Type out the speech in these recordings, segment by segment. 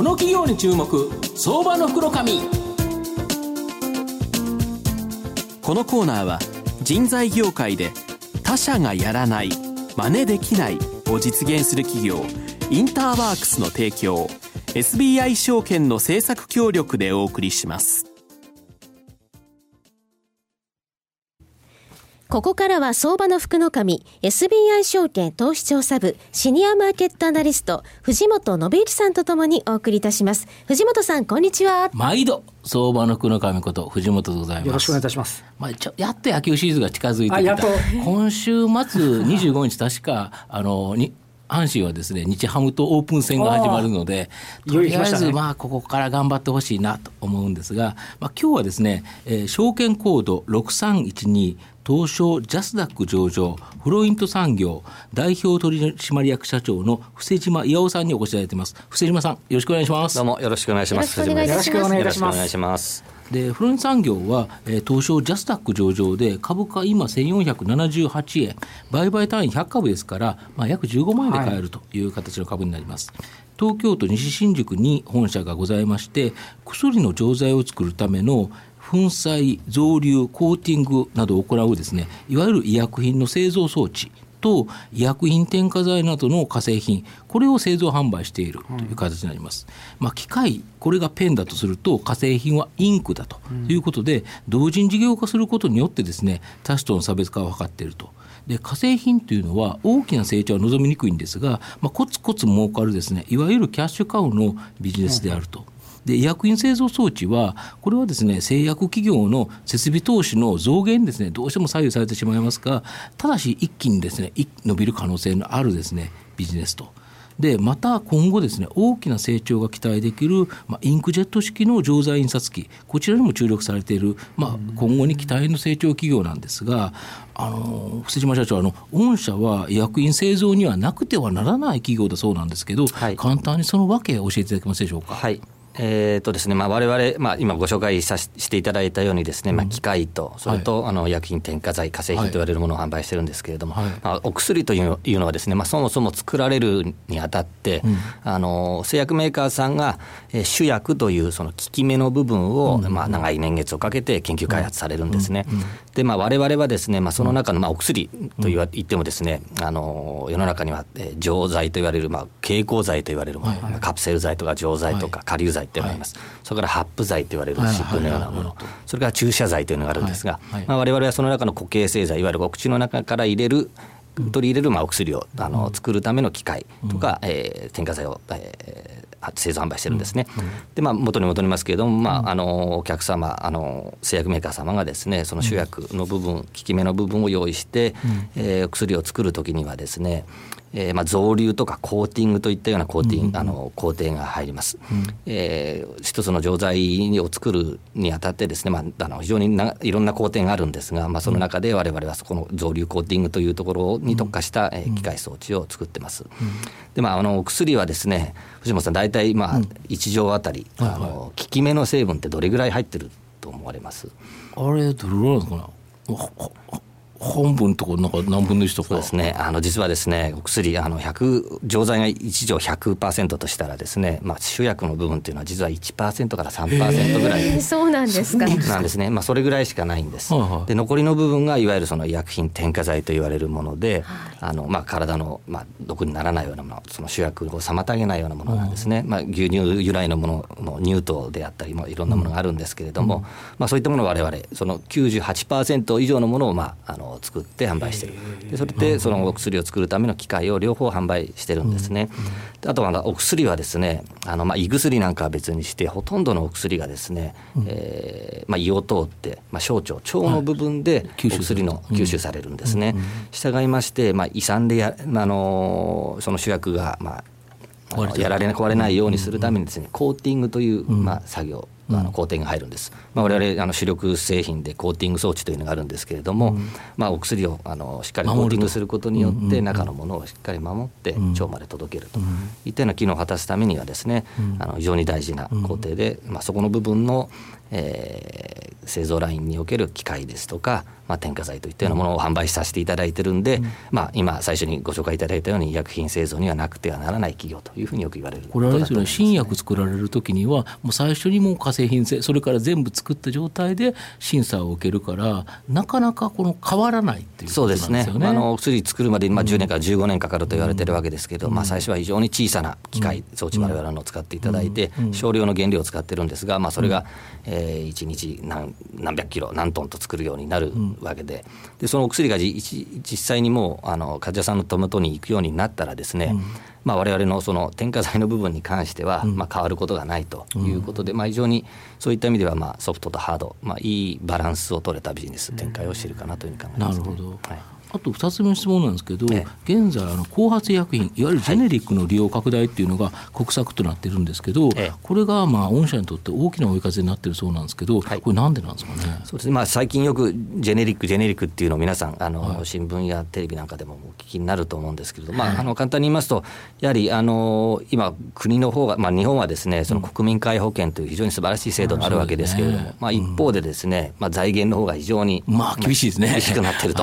この企業に注目。相場の袋紙。このコーナーは人材業界で他社がやらない真似できないを実現する企業インターワークスの提供 SBI 証券の政策協力でお送りします。ここからは相場の福の神、SBI 証券投資調査部シニアマーケットアナリスト、藤本信之さんとともにお送りいたします。藤本さん、こんにちは。毎度、相場の福の神こと藤本でございます。よろしくお願いいたします。まあ、ちょやっと野球シーズンが近づいてきた。今週末 25日確か、あの、に阪神はですね日ハムとオープン戦が始まるのでとりあえずまあここから頑張ってほしいなと思うんですが、まあ、今日はですね、えー、証券コード6312東証ジャスダック上場フロイント産業代表取締役社長の布施島巌さんにお越しいただいてます。布施島さんよろしくお願いします。どうもよろしくお願いします。よろしくお願いしますでフロイント産業は、えー、東証ジャスダック上場で株価今1478円。売買単位100株ですから、まあ、約15万円で買えるという形の株になります、はい東京都西新宿に本社がございまして薬の錠剤を作るための粉砕、造流、コーティングなどを行うですね、いわゆる医薬品の製造装置と医薬品添加剤などの化成品これを製造販売しているという形になります、うん、まあ、機械これがペンだとすると化成品はインクだということで、うん、同人事業化することによってですね他種との差別化を図っていると。で化成品というのは大きな成長は望みにくいんですが、まあ、コツコツ儲かるですねいわゆるキャッシュカウのビジネスであると。で医薬品製造装置はこれはですね製薬企業の設備投資の増減ですねどうしても左右されてしまいますがただし一気にですね伸びる可能性のあるですねビジネスと。でまた今後ですね大きな成長が期待できる、まあ、インクジェット式の錠剤印刷機こちらにも注力されている、まあ、今後に期待の成長企業なんですがあの布施島社長あの御社は医薬品製造にはなくてはならない企業だそうなんですけど、はい、簡単にその訳教えていただけますでしょうか？はいえーとですねまあ、我々、まあ、今ご紹介させていただいたようにですね、まあ、機械とそれと、あの医薬品添加剤化成品と言われるものを販売してるんですけれども、はい、まあ、お薬というのはですね、まあ、そもそも作られるにあたって、うん、あの製薬メーカーさんが、えー、主薬というその効き目の部分を、うん、まあ、長い年月をかけて研究開発されるんですね。で、まあ、我々はですね、まあ、その中の、まあ、お薬と言わ言ってもですねあの世の中には、えー、錠剤と言われる、まあ、経口剤と言われるもの、はい、カプセル剤とか錠剤とか顆粒剤ってります。はいそれからハップ剤と言われる湿布のようなもの、それから注射剤というのがあるんですが、まあ、我々はその中の固形製剤いわゆるお口の中から入れる取り入れるまあお薬をあの作るための機械とか、えー、添加剤を、えー、製造販売してるんですね。でまあ元に戻りますけれども、まあ、あのお客様あの製薬メーカー様がですねその主薬の部分効き目の部分を用意して、えー、薬を作る時にはですねえー、まあ造流とかコーティングといったようなコーティング、うん、あの工程が入ります、うん、えー、一つの錠剤を作るにあたってですね、まあ、あの非常にないろんな工程があるんですが、まあ、その中で我々はそこの造流コーティングというところに特化した、えー、機械装置を作ってます、うん、でまああのお薬はですね藤本さん大体まあ1錠あたり、あの効き目の成分ってどれぐらい入ってると思われます？あれどれぐらいですかね本分とこなんか何分の1とか。そうですね。あの実はですねお薬あの100錠剤が1錠100%としたらですね、まあ、主薬の部分っていうのは実は1%から3%ぐらい、えー、そうなんですか。なんですね、まあ、それぐらいしかないんです、はいはい、で残りの部分がいわゆるその医薬品添加剤と言われるもので、はい、あのまあ、体の、まあ、毒にならないようなものその主役を妨げないようなものなんですね、まあ、牛乳由来のものの乳糖であったりもいろんなものがあるんですけれども、うん、まあ、そういったものを我々その98%以上のものを、まあ、あの作って販売してる。でそれでそのお薬を作るための機械を両方販売してるんですね、あとはお薬はですねあの、まあ、胃薬なんかは別にしてほとんどのお薬がですね、うえー、まあ、胃を通って、まあ、小腸腸の部分でお薬の吸収されるんですね、従いまして、まあ、胃酸でや、あのその主役が、まあやられ壊れないようにするためにですね、コーティングという、まあ、作業あの工程が入るんです、まあ、我々あの主力製品でコーティング装置というのがあるんですけれども、うん、まあ、お薬をあのしっかりコーティングすることによって中のものをしっかり守って腸まで届けると。いったような機能を果たすためにはですね、あの非常に大事な工程で、まあ、そこの部分のえー、製造ラインにおける機械ですとか、まあ、添加剤といったようなものを販売させていただいてるんで、うん、まあ、今最初にご紹介いただいたように医薬品製造にはなくてはならない企業というふうによく言われるこれあれですよね新薬作られる時にはもう最初にもう化成品それから全部作った状態で審査を受けるからなかなかこの変わらないっていうことなんですよね。そうですね。あの薬作るまで、まあ、10年から15年かかると言われてるわけですけど、うん、まあ、最初は非常に小さな機械、装置我々の使っていただいて、少量の原料を使ってるんですが、まあ、それが、えー、1日何何百キロ何トンと作るようになるわけで。でそのお薬が実際にもうあの患者さんの手元に行くようになったらですね、まあ、我々のその添加剤の部分に関しては、まあ、変わることがないということで、まあ、非常にそういった意味では、まあ、ソフトとハード、まあ、いいバランスを取れたビジネス展開をしているかなというふうに考えます、ね、なるほど、はいあと2つ目の質問なんですけど、ええ、現在あの後発医薬品いわゆるジェネリックの利用拡大っていうのが国策となってるんですけど、え、これがまあ御社にとって大きな追い風になってるそうなんですけど、はい、これなんでなんですかね？そうですね、まあ、最近よくジェネリックジェネリックっていうのを皆さんあの、はい、新聞やテレビなんかでもお聞きになると思うんですけれど、まあ、あの簡単に言いますとやはりあの今国の方が、まあ、日本はですねその国民皆保険という非常に素晴らしい制度があるわけですけれども、ね、まあ、一方でですね、まあ、財源の方が非常に、まあ、厳しいですね。厳しくなっていると。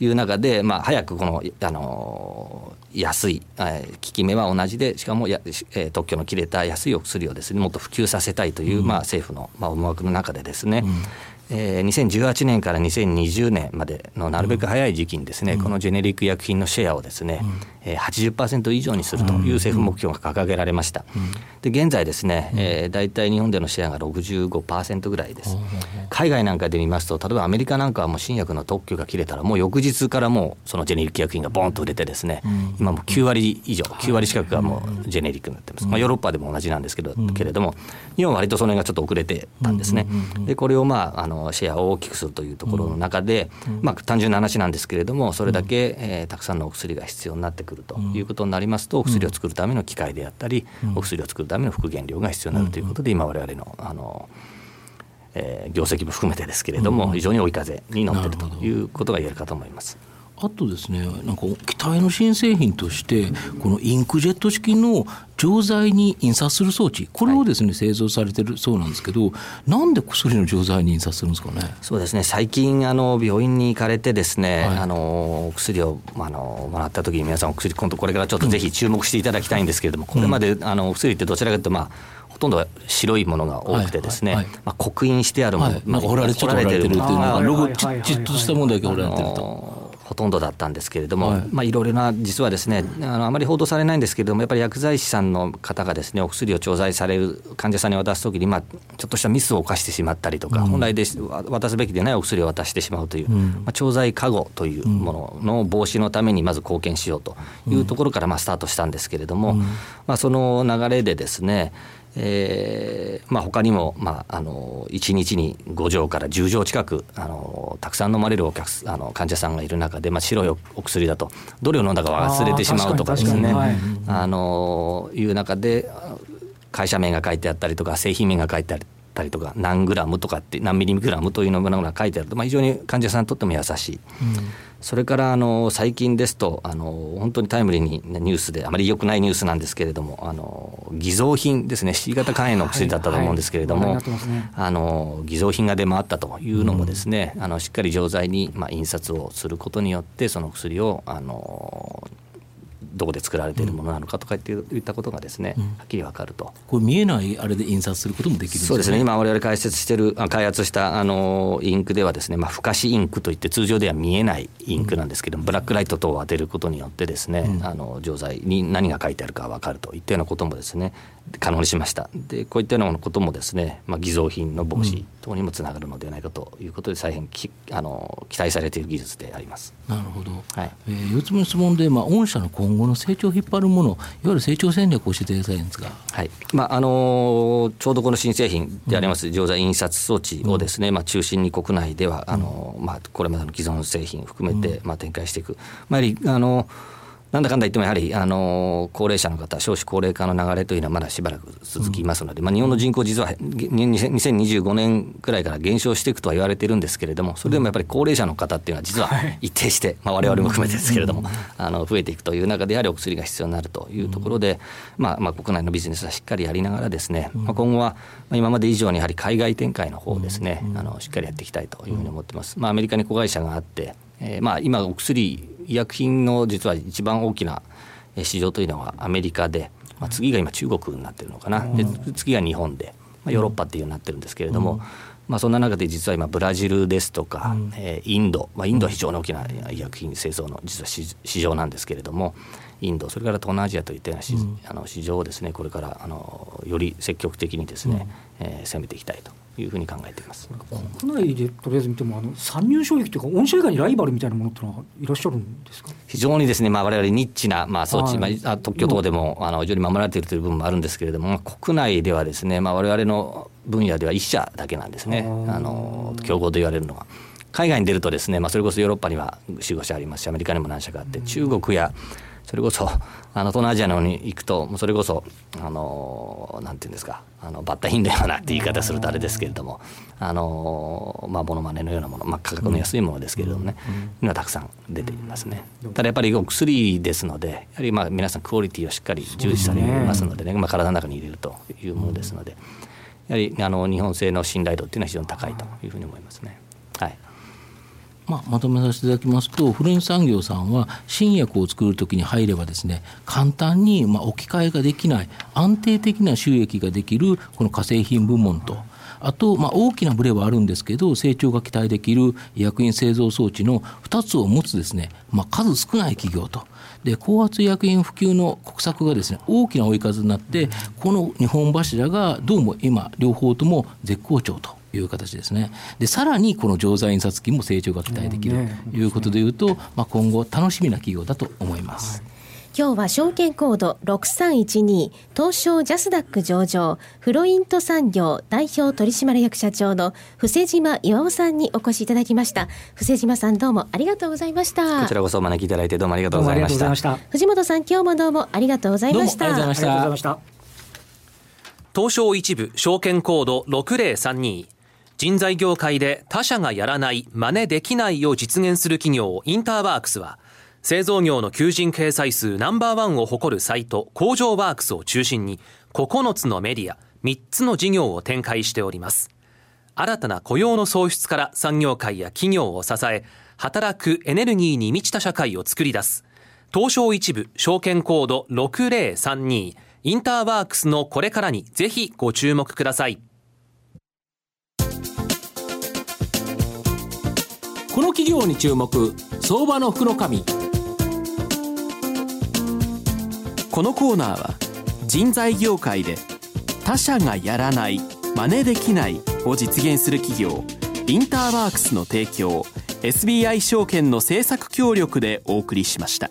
はいいう中で、まあ、早くこの、あの安い、えー、効き目は同じで、しかもや、えー、特許の切れた安いお薬をですねもっと普及させたいという、うん、まあ、政府の、まあ、思惑の中でですね、うん。えー、2018年から2020年までのなるべく早い時期にですね、うん、このジェネリック医薬品のシェアをですね、うん。えー、80%以上にするという政府目標が掲げられました。で現在ですね、えー、大体日本でのシェアが65%ぐらいです。海外なんかで見ますと例えばアメリカなんかはもう新薬の特許が切れたらもう翌日からもうそのジェネリック医薬品がボンと売れてですね、今もう9割以上9割近くがもうジェネリックになってます。まあ、ヨーロッパでも同じなんですけど、けれども日本は割とその辺がちょっと遅れてたんですね。でこれをまああのシェアを大きくするというところの中で、まあ、単純な話なんですけれどもそれだけ、えー、たくさんのお薬が必要になってくるということになりますとお薬を作るための機械であったり、お薬を作るための副原料が必要になるということで今我々のあのえー、業績も含めてですけれども、非常に追い風に乗っているということが言えるかと思います。あとですね、なんか期待の新製品として、このインクジェット式の錠剤に印刷する装置、これをですね、はい、製造されてるそうなんですけど、なんで薬の錠剤に印刷するんですかね？そうですね。最近あの病院に行かれてですね、はい、あの薬をあのもらった時に皆さんお薬今度これからちょっとぜひ注目していただきたいんですけれども、これまであのお薬ってどちらかというとまあほとんど白いものが多くてですね、はいはい、まあ、刻印してあるもの、はい、なんか掘られてるっていうのがロゴちっとしたものだけ掘られてると。ほとんどだったんですけれども、はい、まあ、いろいろな、実はですねあの、あまり報道されないんですけれども、やっぱり薬剤師さんの方がですねお薬を調剤される患者さんに渡すときに、まあ、ちょっとしたミスを犯してしまったりとか、うん、本来で渡すべきでないお薬を渡してしまうという、うん、まあ、調剤過誤というものの防止のために、まず貢献しようというところから、まあ、スタートしたんですけれども、うん、まあ、その流れでですね、えーまあ、他にも、まあ、あの1日に5錠から10錠近くあのたくさん飲まれるお客あの患者さんがいる中で、まあ、白いお薬だとどれを飲んだか忘れてしまうとかですね、はい、あのいう中で会社名が書いてあったりとか製品名が書いてあったりとか何グラムとかって何ミリグラムというのが書いてあると、まあ、非常に患者さんにとっても優しい。うん。それからあの最近ですとあの本当にタイムリーにニュースであまり良くないニュースなんですけれどもあの偽造品ですね。C 型肝炎の薬だったと思うんですけれども、あの偽造品が出回ったというのもですね、あのしっかり錠剤に、まあ、印刷をすることによってその薬をあのどこで作られているものなのかとかいったことがですね、うん、はっきり分かると。これ見えないあれで印刷することもできるんですそうですね。今我々解説してる開発したあのインクではですね、まあ不可視インクといって通常では見えないインクなんですけども、うん、ブラックライト等を当てることによってですね、うん、あの錠剤に何が書いてあるか分かるといったようなこともですね可能にしました。でこういったようなこともですね、まあ偽造品の防止等にもつながるのではないかということで大変きあの期待されている技術であります。なるほど。はい。えー、四つ目の質問でまあ御社の今後の成長を引っ張るものいわゆる成長戦略を教えてくださいんですが、はい。まああのちょうどこの新製品であります錠剤印刷装置をですね、うん、まあ、中心に国内ではあの、まあ、これまでの既存製品含めて、まあ、展開していく、まあ、やはりあのなんだかんだ言ってもやはり、あの高齢者の方、少子高齢化の流れというのはまだしばらく続きますので、うん、まあ、日本の人口、実は2025年くらいから減少していくとは言われてるんですけれども、それでもやっぱり高齢者の方っていうのは、実は一定して、まあ、我々も含めてですけれども、あの増えていくという中で、やはりお薬が必要になるというところで、まあまあ、国内のビジネスはしっかりやりながらですね、まあ、今後は今まで以上にやはり海外展開の方ですね、あのしっかりやっていきたいというふうに思ってます。まあ、アメリカに子会社があって、えー、まあ今お薬医薬品の実は一番大きな市場というのはアメリカで、まあ、次が今中国になってるのかな、で次が日本で、まあ、ヨーロッパっていうようになってるんですけれども、まあ、そんな中で実は今ブラジルですとか、うえインド、まあ、インドは非常に大きな医薬品製造の実は市場なんですけれどもインドそれから東南アジアといったような、うん、あの市場をですねこれからあのより積極的にですね、うん、えー、攻めていきたいというふうに考えています。国内でとりあえず見てもあの参入障壁というか御社以外にライバルみたいなものってのはいらっしゃるんですか？非常にですね、まあ、我々ニッチな、まあ、装置、はい、まあ、特許等でも、あの非常に守られているという部分もあるんですけれども、まあ、国内ではですね、まあ、我々の分野では1社だけなんですね。あの競合と言われるのは。海外に出るとですね、まあ、それこそヨーロッパには4、5社ありますしアメリカにも何社かあって中国やそれこそ あの東南アジアの方に行くとそれこそあのなんていうんですかあのバッタ品のようなって言い方するとあれですけれどもあのまあモノマネのようなもの、まあ、価格の安いものですけれどもね、うん、はたくさん出ていますね、ただやっぱりお薬ですのでやはりまあ皆さんクオリティをしっかり重視されますのでね、まあ、体の中に入れるというものですのでやはりあの日本製の信頼度っていうのは非常に高いというふうに思いますね。はいまあ、まとめさせていただきますとフレン産業さんは新薬を作る時に入ればですね簡単にま置き換えができない安定的な収益ができるこの化成品部門とあと、まあ、大きなブレはあるんですけど成長が期待できる医薬品製造装置の2つを持つですね、まあ、数少ない企業と。で高圧医薬品普及の国策がですね大きな追い風になってこの2本柱がどうも今両方とも絶好調という形ですね。でさらにこの常在印刷金も成長が期待できるということでいうと、まあ、今後楽しみな企業だと思います。はい。今日は証券コード6312東証ジャスダック上場フロイント産業代表取締役社長の布施島巌さんにお越しいただきました。布施島さんどうもありがとうございました。こちらこそお招きいただいてどうもありがとうございました。藤本さん今日もどうもありがとうございました。ありがとうございました。東証一部証券コード6032人材業界で他社がやらない、真似できないを実現する企業インターワークスは、製造業の求人掲載数ナンバーワンを誇るサイト工場ワークスを中心に9つのメディア3つの事業を展開しております。新たな雇用の創出から産業界や企業を支え働くエネルギーに満ちた社会を作り出す。東証一部証券コード6032インターワークスのこれからにぜひご注目ください。この企業に注目相場の福のこのコーナーは人材業界で他社がやらない真似できないを実現する企業インターワークスの提供 SBI 証券の政策協力でお送りしました。